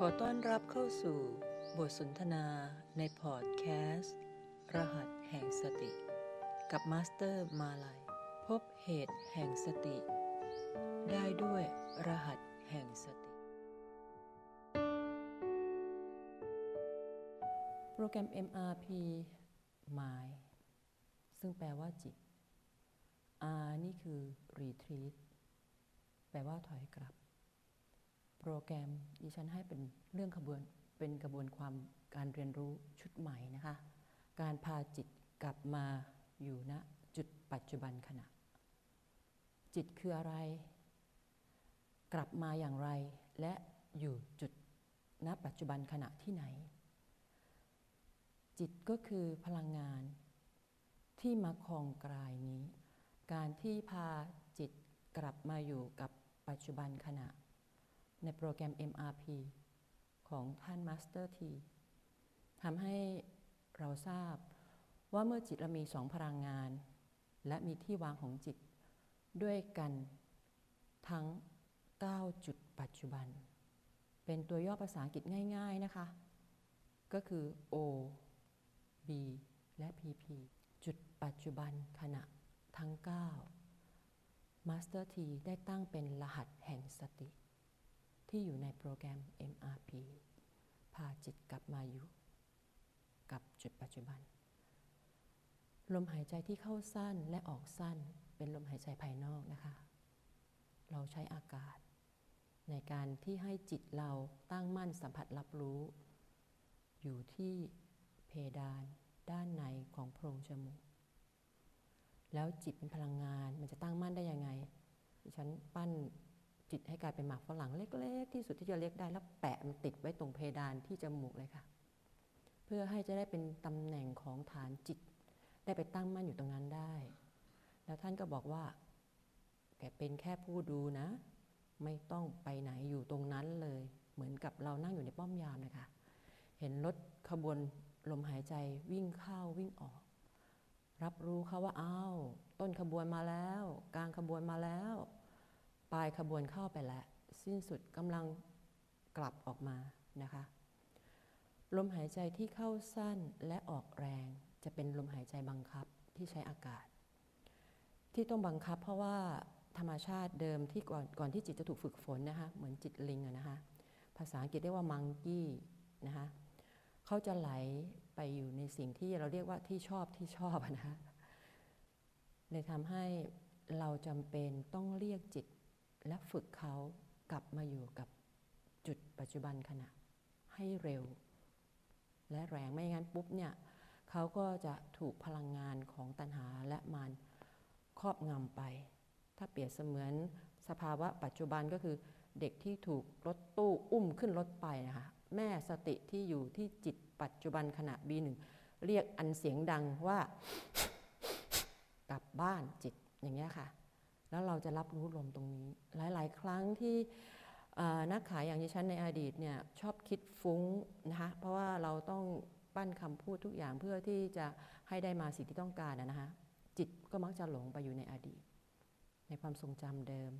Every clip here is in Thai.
ขอต้อนรับเข้าสู่บทสนทนาในพอดแคสต์ รหัสแห่งสติ กับมาสเตอร์มาลัยพบเหตุแห่งสติ ได้ด้วยรหัสแห่งสติ โปรแกรม MRP Mind ซึ่งแปลว่าจิต R นี่คือ Retreat แปลว่าถอยกลับ โปรแกรมดิฉันให้เป็นเรื่องขบวนเป็นกระบวนความการเรียนรู้ชุดใหม่นะคะ การพาจิตกลับมาอยู่ณนะจุดปัจจุบันขณะ จิตคืออะไร กลับมาอย่างไร และอยู่จุดณปัจจุบันขณะที่ไหน จิตก็คือพลังงานที่มาคลองกายนี้ การที่พาจิตกลับมาอยู่กับปัจจุบันขณะ ในโปรแกรม MRP ของท่านมาสเตอร์ทีทำให้เราทราบว่าเมื่อจิตเรามีสองพลังงาน และมีที่วางของจิตด้วยกันทั้ง 9 จุดปัจจุบัน เป็นตัวย่อภาษาอังกฤษง่าย ๆนะคะ ก็คือ O B และ PP จุดปัจจุบันขณะทั้ง 9 Master T ได้ตั้งเป็นรหัสแห่งสติ ที่อยู่ในโปรแกรม MRP พาจิตกลับมาอยู่ กับจุดปัจจุบัน ลมหายใจที่เข้าสั้นและออกสั้นเป็นลมหายใจภายนอกนะคะ เราใช้อากาศ ในการที่ให้จิตเราตั้งมั่นสัมผัสรับรู้ อยู่ที่เพดานด้านในของโพรงจมูก แล้วจิตเป็นพลังงานมันจะตั้งมั่นได้ยังไงฉันปั้น จิตให้กลายเป็นหมากฝรั่งเล็ก ๆ ที่สุดที่จะเล็กได้แล้วแปะมันติดไว้ตรงเพดานที่จมูกเลยค่ะ เพื่อให้จะได้เป็นตำแหน่งของฐานจิต ได้ไปตั้งมั่นอยู่ตรงนั้นได้ แล้วท่านก็บอกว่า แกเป็นแค่ผู้ดูนะ ไม่ต้องไปไหนอยู่ตรงนั้นเลย เหมือนกับเรานั่งอยู่ในป้อมยามนะคะ เห็นรถขบวนลมหายใจวิ่งเข้าวิ่งออก รับรู้เขาว่าอ้าวต้นขบวนมาแล้ว กลางขบวนมาแล้ว ปลายขบวนเข้าไปแล้ว สิ้นสุดกำลังกลับออกมานะคะ ลมหายใจที่เข้าสั้นและออกแรงจะเป็นลมหายใจบังคับที่ใช้อากาศ ที่ต้องบังคับเพราะว่าธรรมชาติเดิมที่ก่อนก่อนที่จิตจะถูกฝึกฝนนะคะเหมือนจิตลิงอะนะคะภาษาอังกฤษเรียกว่ามังกี้นะคะเขาจะไหลไปอยู่ในสิ่งที่เราเรียกว่าที่ชอบที่ชอบนะเลยทำให้เราจำเป็นต้องเรียกจิต และฝึกเขากลับมาอยู่กับจุดปัจจุบันขณะให้เร็ว และแรงไม่งั้นปุ๊บเนี่ยเขาก็จะถูกพลังงานของตัณหาและมารครอบงำไป ถ้าเปรียบเสมือนสภาวะปัจจุบันก็คือเด็กที่ถูกรถตู้อุ้มขึ้นรถไปนะคะแม่สติที่อยู่ที่จิตปัจจุบันขณะ B1 เรียกอันเสียงดังว่ากลับบ้านจิตอย่างเงี้ยค่ะ แล้วเราจะรับรู้ลมตรงนี้ หลาย ๆ ครั้งที่นักขายอย่างที่ฉันในอดีตเนี่ยชอบคิดฟุ้งนะคะเพราะว่าเราต้องปั้นคำพูดทุกอย่างเพื่อที่จะให้ได้มาสิ่งที่ต้องการนะคะจิตก็มักจะหลงไปอยู่ในอดีต ในความทรงจำเดิม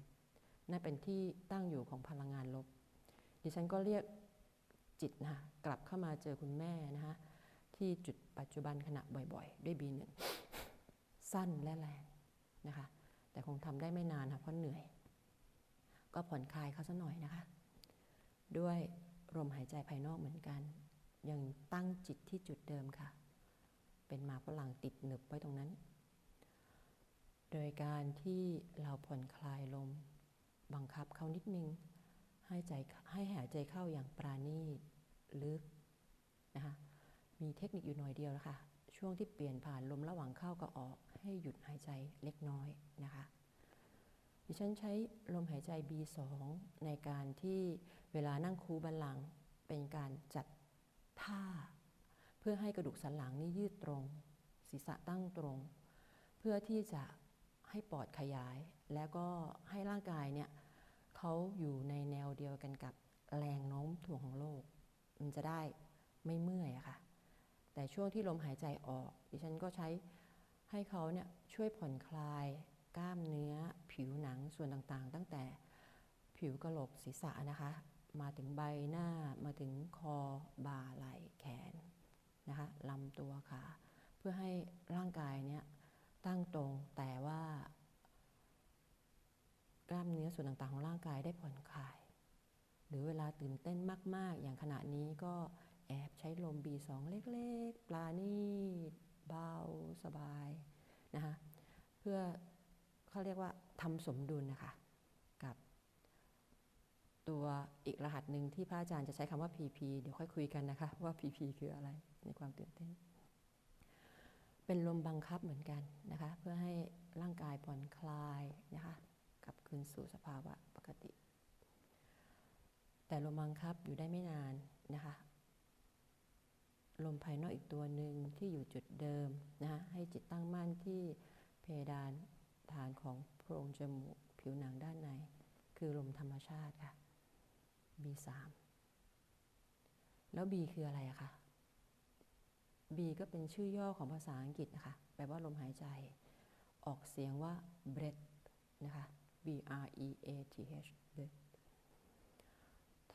นั่นเป็นที่ตั้งอยู่ของพลังงานลบ ดิฉันก็เรียกจิตนะคะกลับเข้ามาเจอคุณแม่นะคะที่จุดปัจจุบันขณะบ่อยๆ ด้วยบีหนึ่งสั้นและแรงนะคะ แต่คงทำได้ไม่นานค่ะเพราะเหนื่อย ก็ผ่อนคลายเขาสัหน่อยนะคะ ด้วยลมหายใจภายนอกเหมือนกัน ยังตั้งจิตที่จุดเดิมค่ะ เป็นมาฝรั่งติดหนึบไว้ตรงนั้น โดยการที่เราผ่อนคลายลม บังคับเขานิดนึง ให้ใจให้หายใจเข้าอย่างปราณีตลึกนะคะมีเทคนิคอยู่หน่อยเดียวนะคะ ช่วงที่เปลี่ยนผ่านลมระหว่างเข้ากับออกให้หยุดหายใจเล็กน้อยนะคะ ดิฉันใช้ลมหายใจ B2 ในการที่เวลานั่งคูบันหลังเป็นการจัดท่า เพื่อให้กระดูกสันหลังนี่ยืดตรง ศีรษะตั้งตรง เพื่อที่จะให้ปอดขยาย แล้วก็ให้ร่างกายเนี่ยเขาอยู่ในแนวเดียวกันกับแรงโน้มถ่วงของโลก มันจะได้ไม่เมื่อยอะค่ะ แต่ช่วงที่ลมหายใจออก ดิฉันก็ใช้ให้เขาเนี่ยช่วยผ่อนคลาย กล้ามเนื้อ ผิวหนังส่วนต่างๆ ตั้งแต่ผิวกระโหลกศีรษะนะคะ มาถึงใบหน้ามาถึงคอบ่าไหล่แขนนะคะลำตัวขาเพื่อให้ร่างกายเนี้ยตั้งตรงแต่ว่า กล้ามเนื้อส่วนต่างๆ ของร่างกายได้ผ่อนคลาย หรือเวลาตื่นเต้นมาก ๆ อย่างขณะนี้ก็ แอบใช้ลม B2 เล็กๆ ปลาณีตเบาสบายนะคะเพื่อเขาเรียกว่าทำสมดุลนะคะกับตัวอีกรหัสหนึ่งที่พระอาจารย์จะใช้คำว่า PP เดี๋ยวค่อยคุยกันนะคะว่า PP คืออะไรในความตื่นเต้น เป็นลมบังคับเหมือนกันนะคะเพื่อให้ร่างกายผ่อนคลายนะคะกลับคืนสู่สภาวะปกติ แต่ลมบังคับอยู่ได้ไม่นานนะคะ ลมภายนอกอีกตัวหนึ่งที่อยู่จุดเดิมนะคะให้จิตตั้งมั่นที่เพดานฐานของโพรงจมูกผิวหนังด้านใน คือลมธรรมชาติค่ะ B3 แล้ว B คืออะไรคะ B ก็เป็นชื่อย่อของภาษาอังกฤษนะคะแปลว่าลมหายใจ ออกเสียงว่า breath นะคะ B R E A T H breath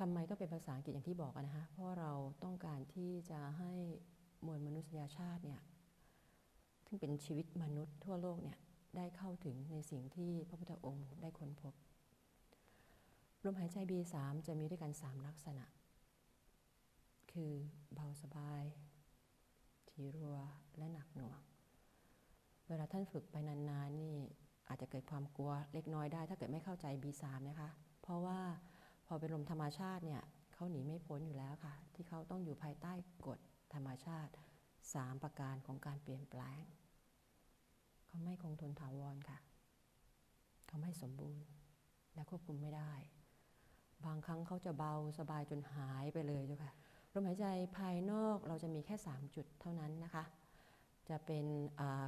ทำไมต้องเป็นภาษาอังกฤษอย่างที่บอกนะคะเพราะเราต้องการที่จะให้มวลมนุษยชาติเนี่ยซึ่งเป็นชีวิตมนุษย์ทั่วโลกเนี่ยได้เข้าถึงในสิ่งที่พระพุทธองค์ได้ค้นพบลมหายใจ B3 จะมีด้วยกัน 3 ลักษณะ คือเบาสบายทีรัวและหนักหน่วง เวลาท่านฝึกไปนานๆนี่อาจจะเกิดความกลัวเล็กน้อยได้ ถ้าเกิดไม่เข้าใจ B3 นะคะ เพราะว่า อเป็นลมธรรมชาติเนี่ยเขาหนีไม่พ้นอยู่แล้วค่ะ ที่เขาต้องอยู่ภายใต้กฎธรรมชาติ 3 ประการของการเปลี่ยนแปลง เขาไม่คงทนถาวรค่ะ เขาไม่สมบูรณ์ และควบคุมไม่ได้ บางครั้งเขาจะเบาสบายจนหายไปเลยเจ้าค่ะลมหายใจภายนอกเราจะมีแค่ 3 จุดเท่านั้นนะคะ จะเป็น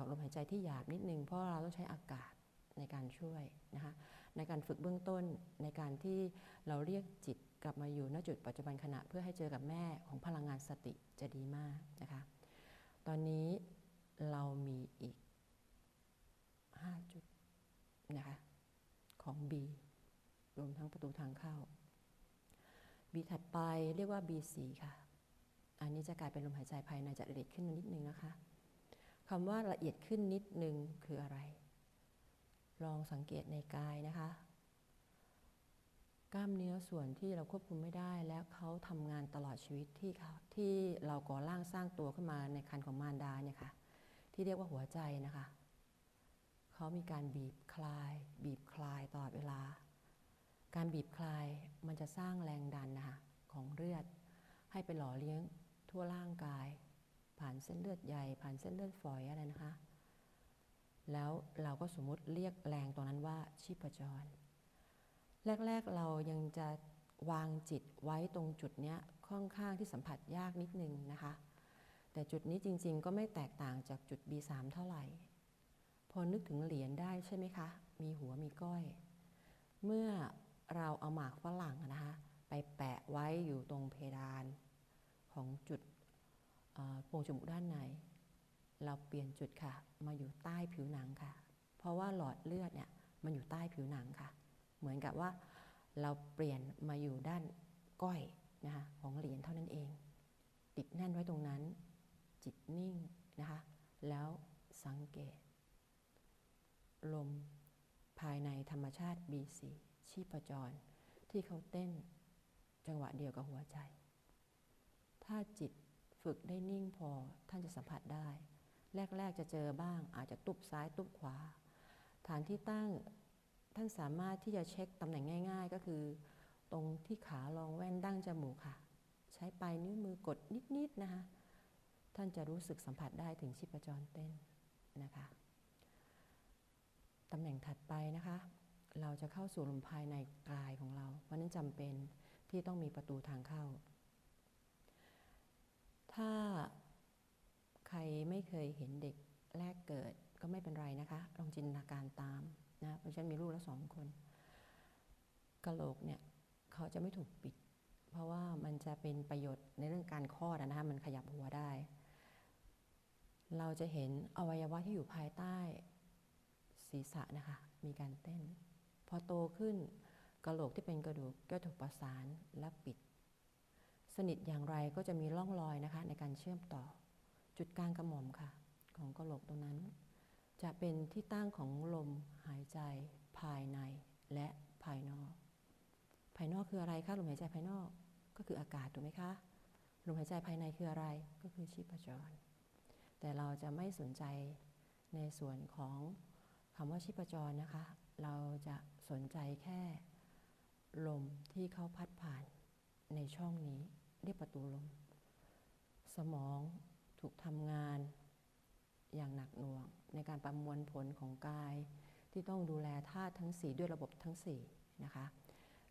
ลมหายใจที่หยาบนิดนึงเพราะเราต้องใช้อากาศในการช่วยนะคะ ในการฝึกเบื้องต้นในการที่เราเรียกจิตกลับมาอยู่ณจุดปัจจุบันขณะเพื่อให้เจอกับแม่ของพลังงานสติจะดีมากนะคะ ตอนนี้เรามีอีก 5 จุดนะคะของ B รวมทั้งประตูทางเข้า B ถัดไปเรียกว่า B4 ค่ะ อันนี้จะกลายเป็นลมหายใจภายในจะละเอียดขึ้นนิดนึงนะคะคำว่าละเอียดขึ้นนิดนึงคืออะไร ลองสังเกตในกายนะคะ กล้ามเนื้อส่วนที่เราควบคุมไม่ได้ และเขาทำงานตลอดชีวิตที่ที่เราก่อร่างสร้างตัวขึ้นมาในคันของมารดาเนี่ยค่ะ ที่เรียกว่าหัวใจนะคะ เขามีการบีบคลาย บีบคลายตลอดเวลา การบีบคลายมันจะสร้างแรงดันนะคะของเลือด ให้ไปหล่อเลี้ยงทั่วร่างกาย ผ่านเส้นเลือดใหญ่ ผ่านเส้นเลือดฝอยอะไรนะคะ แล้วเราก็สมมติเรียกแรงตรงนั้นว่าชีพจร แรกๆเรายังจะวางจิตไว้ตรงจุดนี้ค่อนข้างที่สัมผัสยากนิดนึงนะคะ แต่จุดนี้จริงๆ ก็ไม่แตกต่างจากจุด B3 เท่าไหร่ พอนึกถึงเหรียญได้ใช่ไหมคะ มีหัวมีก้อย เมื่อเราเอาหมากฝรั่งนะคะไปแปะไว้อยู่ตรงเพดานของจุดโพรงจมูกด้านใน เราเปลี่ยนจุดค่ะ มาอยู่ใต้ผิวหนังค่ะ เพราะว่าหลอดเลือดเนี่ยมันอยู่ใต้ผิวหนังค่ะ เหมือนกับว่าเราเปลี่ยนมาอยู่ด้านก้อยนะคะของเหรียญเท่านั้นเอง ติดแน่นไว้ตรงนั้น จิตนิ่งนะคะ แล้วสังเกต ลมภายในธรรมชาติ B4 ชีพจร ที่เขาเต้นจังหวะเดียวกับหัวใจ ถ้าจิตฝึกได้นิ่งพอท่านจะสัมผัสได้ แรก ๆ จะเจอบ้าง อาจจะตุบซ้ายตุบขวา ฐานที่ตั้งท่านสามารถที่จะเช็คตำแหน่งง่าย ๆ ก็คือ ตรงที่ขารองแว่นดั้งจมูกค่ะ ใช้ปลายนิ้วมือกดนิด ๆ นะคะ ท่านจะรู้สึกสัมผัสได้ถึงชีพจรเต้นนะคะตำแหน่งถัดไปนะคะ เราจะเข้าสู่ลมภายในกายของเรา เพราะนั้นจำเป็นที่ต้องมีประตูทางเข้า ถ้า รไม่เคยเห็นเด็กแรกเกิดก็ไม่เป็นไรนะคะ ลองจินตนาการตามนะเพราะฉันมีลูกแล้วสองคนกะโหลกเนี่ยเขาจะไม่ถูกปิด เพราะว่ามันจะเป็นประโยชน์ในเรื่องการคลอดนะคะมันขยับหัวได้ เราจะเห็นอวัยวะที่อยู่ภายใต้ศีรษะนะคะ มีการเต้น พอโตขึ้นกระโหลกที่เป็นกระดูกก็ถูกประสานและปิด สนิทอย่างไรก็จะมีร่องรอยนะคะในการเชื่อมต่อ จุดกลางกระหม่อมค่ะ ของกระโหลกตรงนั้น จะเป็นที่ตั้งของลมหายใจภายในและภายนอก ภายนอกคืออะไรคะลมหายใจภายนอกก็คืออากาศถูกไหมคะลมหายใจภายในคืออะไรก็คือชีพจร แต่เราจะไม่สนใจในส่วนของคำว่าชีพจรนะคะ เราจะสนใจแค่ ลมที่เขาพัดผ่านในช่องนี้ เรียกประตูลม สมอง ถูกทำงานอย่างหนักหน่วง ในการประมวลผลของกาย ที่ต้องดูแลธาตุทั้ง 4 ด้วยระบบทั้ง4นะคะ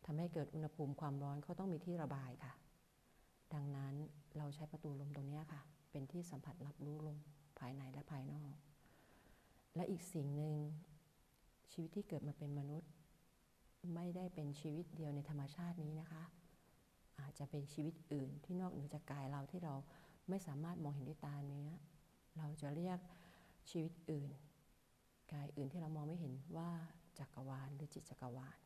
ทำให้เกิดอุณหภูมิความร้อนเขาต้องมีที่ระบายค่ะ ดังนั้นเราใช้ประตูลมตรงนี้ค่ะ เป็นที่สัมผัสรับรู้ลมภายในและภายนอก และอีกสิ่งหนึ่งชีวิตที่เกิดมาเป็นมนุษย์ ไม่ได้เป็นชีวิตเดียวในธรรมชาตินี้นะคะ อาจจะเป็นชีวิตอื่นที่นอกเหนือจากกายเราที่เรา ไม่สามารถมองเห็นด้วยตาเนื้อ เราจะเรียกชีวิตอื่น กายอื่นที่เรามองไม่เห็นว่าจักรวาลหรือจิตจักรวาล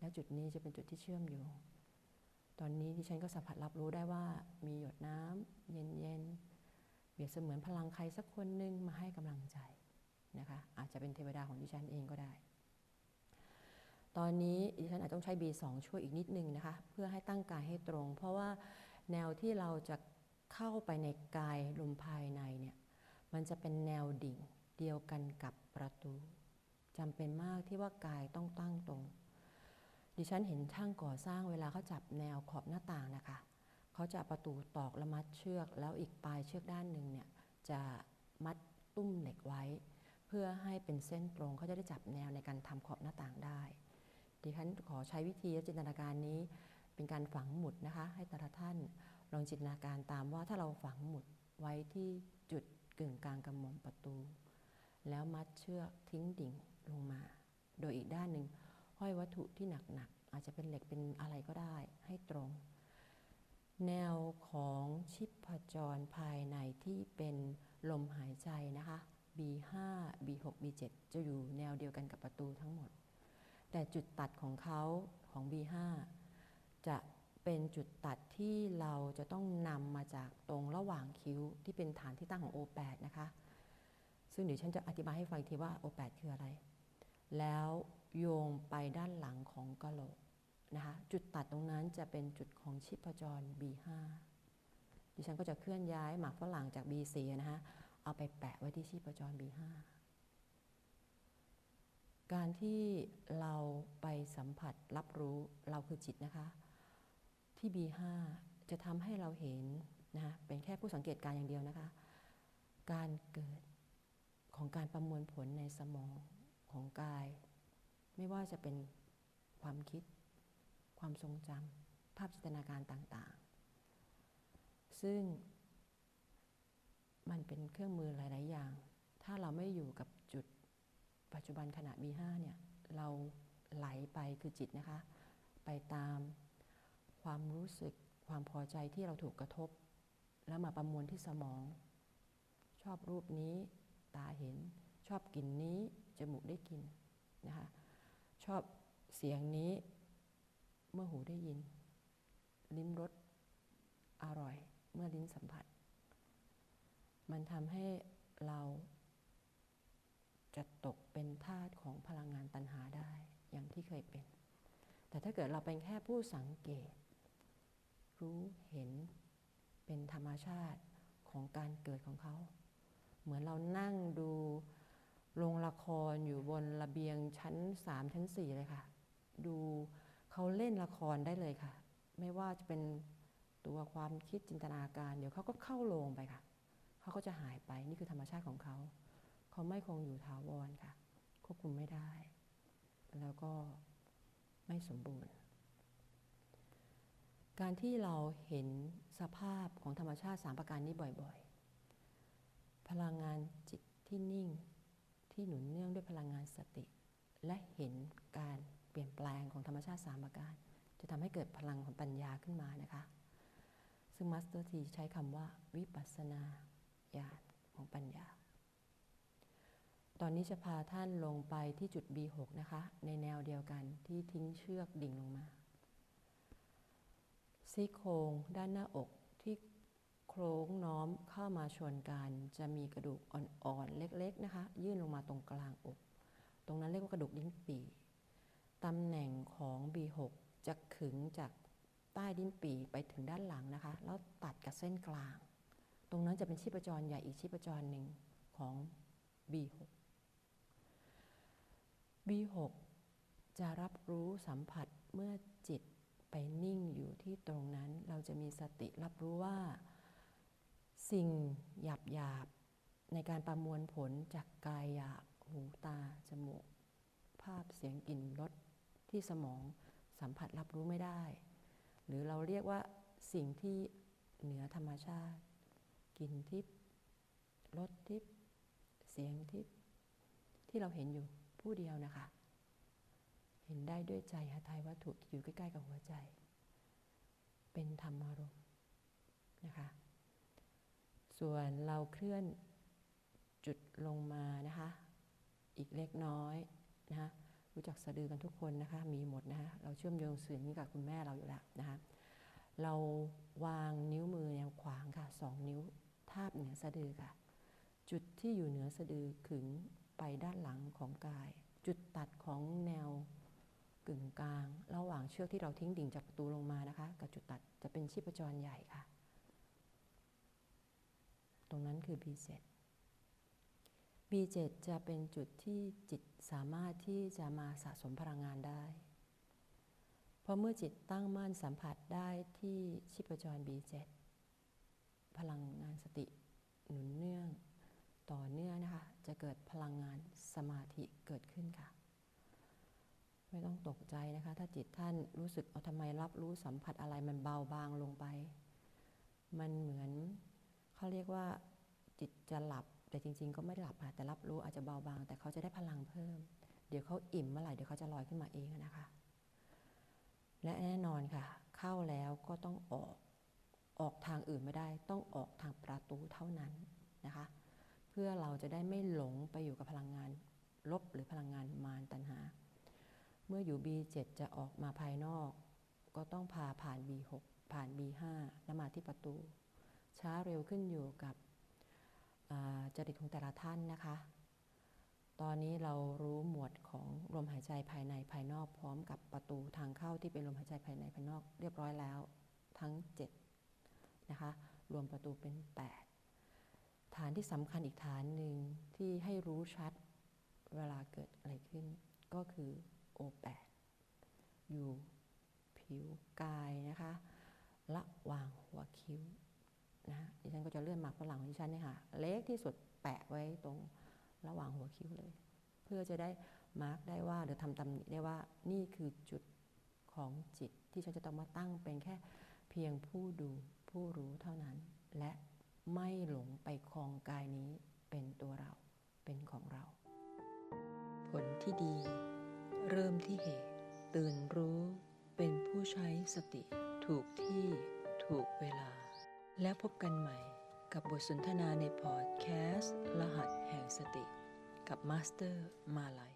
และจุดนี้จะเป็นจุดที่เชื่อมโยง ตอนนี้ที่ฉันก็สัมผัสรับรู้ได้ว่ามีหยดน้ำเย็นๆเปรียบเสมือนพลังใครสักคนหนึ่งมาให้กำลังใจนะคะอาจจะเป็นเทวดาของดิฉันเองก็ได้ ตอนนี้ดิฉันอาจต้องใช้ B2 ช่วยอีกนิดนึงนะคะ เพื่อให้ตั้งกายให้ตรง เพราะว่าแนวที่เราจะ เข้าไปในกายลมภายในเนี่ยมันจะเป็นแนวดิ่งเดียวกันกับประตูจำเป็นมากที่ว่ากายต้องตั้งตรง ดิฉันเห็นช่างก่อสร้างเวลาเขาจับแนวขอบหน้าต่างนะคะเขาจะประตูตอกและมัดเชือก แล้วอีกปลายเชือกด้านหนึ่งเนี่ยจะมัดตุ้มเหล็กไว้ เพื่อให้เป็นเส้นตรงเขาจะได้จับแนวในการทำขอบหน้าต่างได้ ดิฉันขอใช้วิธีจินตนาการนี้ เป็นการฝังหมุดนะคะ ให้แต่ละท่าน ลองจินตนาการตามว่าถ้าเราฝังหมุดไว้ที่จุดกึ่งกลางกระหม่อมประตู แล้วมัดเชือกทิ้งดิ่งลงมา โดยอีกด้านหนึ่งห้อยวัตถุที่หนักๆอาจจะเป็นเหล็กเป็นอะไรก็ได้ให้ตรง แนวของชิพจรภายในที่เป็นลมหายใจนะคะ B5 B6 B7 จะอยู่แนวเดียวกันกับประตูทั้งหมด แต่จุดตัดของเขาของ B5 จะ เป็นจุดตัดที่เราจะต้องนำมาจากตรงระหว่างคิ้วที่เป็นฐานที่ตั้งของ O8 นะคะ ซึ่งเดี๋ยวฉันจะอธิบายให้ฟังทีว่า O8 คืออะไร แล้วโยงไปด้านหลังของกะโหลกนะคะ จุดตัดตรงนั้นจะเป็นจุดของชิพจร B5 ดิฉันก็จะเคลื่อนย้ายหมากฝรั่งจาก B4 นะคะเอาไปแปะไว้ที่ชีพจร B5 การที่เราไปสัมผัสรับรู้เราคือจิตนะคะ ที่ B5 จะทำให้เราเห็นนะเป็นแค่ผู้สังเกตการอย่างเดียวนะคะ การเกิดของการประมวลผลในสมองของกาย ไม่ว่าจะเป็นความคิด ความทรงจำภาพจินตนาการต่างๆ ซึ่งมันเป็นเครื่องมือหลาย ๆ อย่าง ถ้าเราไม่อยู่กับจุดปัจจุบันขณะ B5 เนี่ย เราไหลไปคือจิตนะคะ ไปตาม ความรู้สึกความพอใจที่เราถูกกระทบ แล้วมาประมวลที่สมอง ชอบรูปนี้ตาเห็น ชอบกลิ่นนี้จมูกได้กลิ่นนะคะชอบเสียงนี้เมื่อหูได้ยิน ลิ้มรสอร่อย เมื่อลิ้นสัมผัส มันทำให้เราจะตกเป็นทาสของพลังงานตัณหาได้อย่างที่เคยเป็น แต่ถ้าเกิดเราเป็นแค่ผู้สังเกต รู้เห็นเป็นธรรมชาติของการเกิดของเขา เหมือนเรานั่งดูโรงละครอยู่บนระเบียงชั้นสามชั้นสี่เลยค่ะ ดูเขาเล่นละครได้เลยค่ะ ไม่ว่าจะเป็นตัวความคิดจินตนาการ เดี๋ยวเขาก็เข้าโรงไปค่ะ เขาก็จะหายไปนี่คือธรรมชาติของเขา เขาไม่คงอยู่ถาวรค่ะ ควบคุมไม่ได้ แล้วก็ไม่สมบูรณ์ การที่เราเห็นสภาพของธรรมชาติสามประการนี้บ่อยๆ พลังงานจิตที่นิ่ง ที่หนุนเนื่องด้วยพลังงานสติ และเห็นการเปลี่ยนแปลงของธรรมชาติสามประการ จะทำให้เกิดพลังของปัญญาขึ้นมานะคะ ซึ่งมาสเตอร์ทีใช้คำว่าวิปัสสนาญาณของปัญญา ตอนนี้จะพาท่านลงไปที่จุด B6 นะคะ ในแนวเดียวกันที่ทิ้งเชือกดิ่งลงมา ซี่โครงด้านหน้าอกที่โค้งน้อมเข้ามาชนกัน จะมีกระดูกอ่อนๆ เล็กๆนะคะ ยื่นลงมาตรงกลางอก ตรงนั้นเรียกว่ากระดูกลิ้นปี่ตำแหน่งของ B6 จะขึงจากใต้ลิ้นปี่ไปถึงด้านหลังนะคะ แล้วตัดกับเส้นกลาง ตรงนั้นจะเป็นชีพจรใหญ่อีกชีพจรหนึ่งของ B6 B6 จะรับรู้สัมผัสเมื่อจิต ไปนิ่งอยู่ที่ตรงนั้นเราจะมีสติรับรู้ว่า สิ่งหยาบหยาบในการประมวลผลจากกายหยาบหูตา จมูก ภาพเสียงกลิ่นรสที่สมองสัมผัสรับรู้ไม่ได้ หรือเราเรียกว่าสิ่งที่เหนือธรรมชาติกลิ่นทิพย์รสทิพย์เสียงทิพย์ที่เราเห็นอยู่ผู้เดียวนะคะ เห็นได้ด้วยใจหาทายวัตถุที่อยู่ใกล้ๆกับหัวใจ เป็นธรรมารมณ์นะคะ ส่วนเราเคลื่อนจุดลงมานะคะ อีกเล็กน้อยนะคะรู้จักสะดือกันทุกคนนะคะ มีหมดนะคะเราเชื่อมโยงสื่อนี้กับคุณแม่เราอยู่แล้วนะคะเราวางนิ้วมือแนวขวางค่ะสองนิ้วทาบเหนือสะดือค่ะ จุดที่อยู่เหนือสะดือขึงไปด้านหลังของกาย จุดตัดของแนว กึ่งกลาง ระหว่างเชือกที่เราทิ้งดิ่งจากประตูลงมานะคะ กับจุดตัดจะเป็นชีพจรใหญ่ค่ะ ตรงนั้นคือ B7 B7 จะเป็นจุดที่จิตสามารถที่จะมาสะสมพลังงานได้ เพราะเมื่อจิตตั้งมั่นสัมผัสได้ที่ชีพจร B7 พลังงานสติหนุนเนื่อง ต่อเนื่องนะคะ จะเกิดพลังงานสมาธิเกิดขึ้นค่ะ ไม่ต้องตกใจนะคะ ถ้าจิตท่านรู้สึกเอาทำไมรับรู้สัมผัสอะไรมันเบาบางลงไป มันเหมือนเขาเรียกว่าจิตจะหลับแต่จริง ๆ ก็ไม่ได้หลับค่ะแต่รับรู้อาจจะเบาบาง แต่เขาจะได้พลังเพิ่ม เดี๋ยวเขาอิ่มเมื่อไหร่เดี๋ยวเขาจะลอยขึ้นมาเองนะคะ และแน่นอนค่ะ เข้าแล้วก็ต้องออกออกทางอื่นไม่ได้ต้องออกทางประตูเท่านั้นนะคะ เพื่อเราจะได้ไม่หลงไปอยู่กับพลังงานลบหรือพลังงานมารตัณหา เมื่ออยู่ B7 จะออกมาภายนอก ก็ต้องพาผ่าน B6 ผ่าน B5 แล้วมาที่ประตู ช้าเร็วขึ้นอยู่กับจริตของแต่ละท่านนะคะ ตอนนี้เรารู้หมวดของลมหายใจภายในภายนอกพร้อมกับประตูทางเข้าที่เป็นลมหายใจภายในภายนอกเรียบร้อยแล้วทั้ง 7 นะคะ รวมประตูเป็น 8 ฐานที่สำคัญอีกฐานหนึ่งที่ให้รู้ชัดเวลาเกิดอะไรขึ้นก็คือ O8 อยู่ผิวกายนะคะระหว่างหัวคิ้วนะดิฉันก็จะเลื่อนหมากฝรั่งของดิฉันเนี่ยค่ะเล็กที่สุดแปะไว้ตรงระหว่างหัวคิ้วเลย เพื่อจะได้มาร์กได้ว่าหรือทำตำหนิได้ว่านี่คือจุดของจิตที่ฉันจะต้องมาตั้งเป็นแค่เพียงผู้ดูผู้รู้เท่านั้น และไม่หลงไปคลองกายนี้เป็นตัวเราเป็นของเรา ผลที่ดี เริ่มที่เหตุ ตื่นรู้เป็นผู้ใช้สติ ถูกที่ถูกเวลา แล้วพบกันใหม่กับบทสนทนาในพอดแคสต์ รหัสแห่งสติ กับมาสเตอร์มาลัย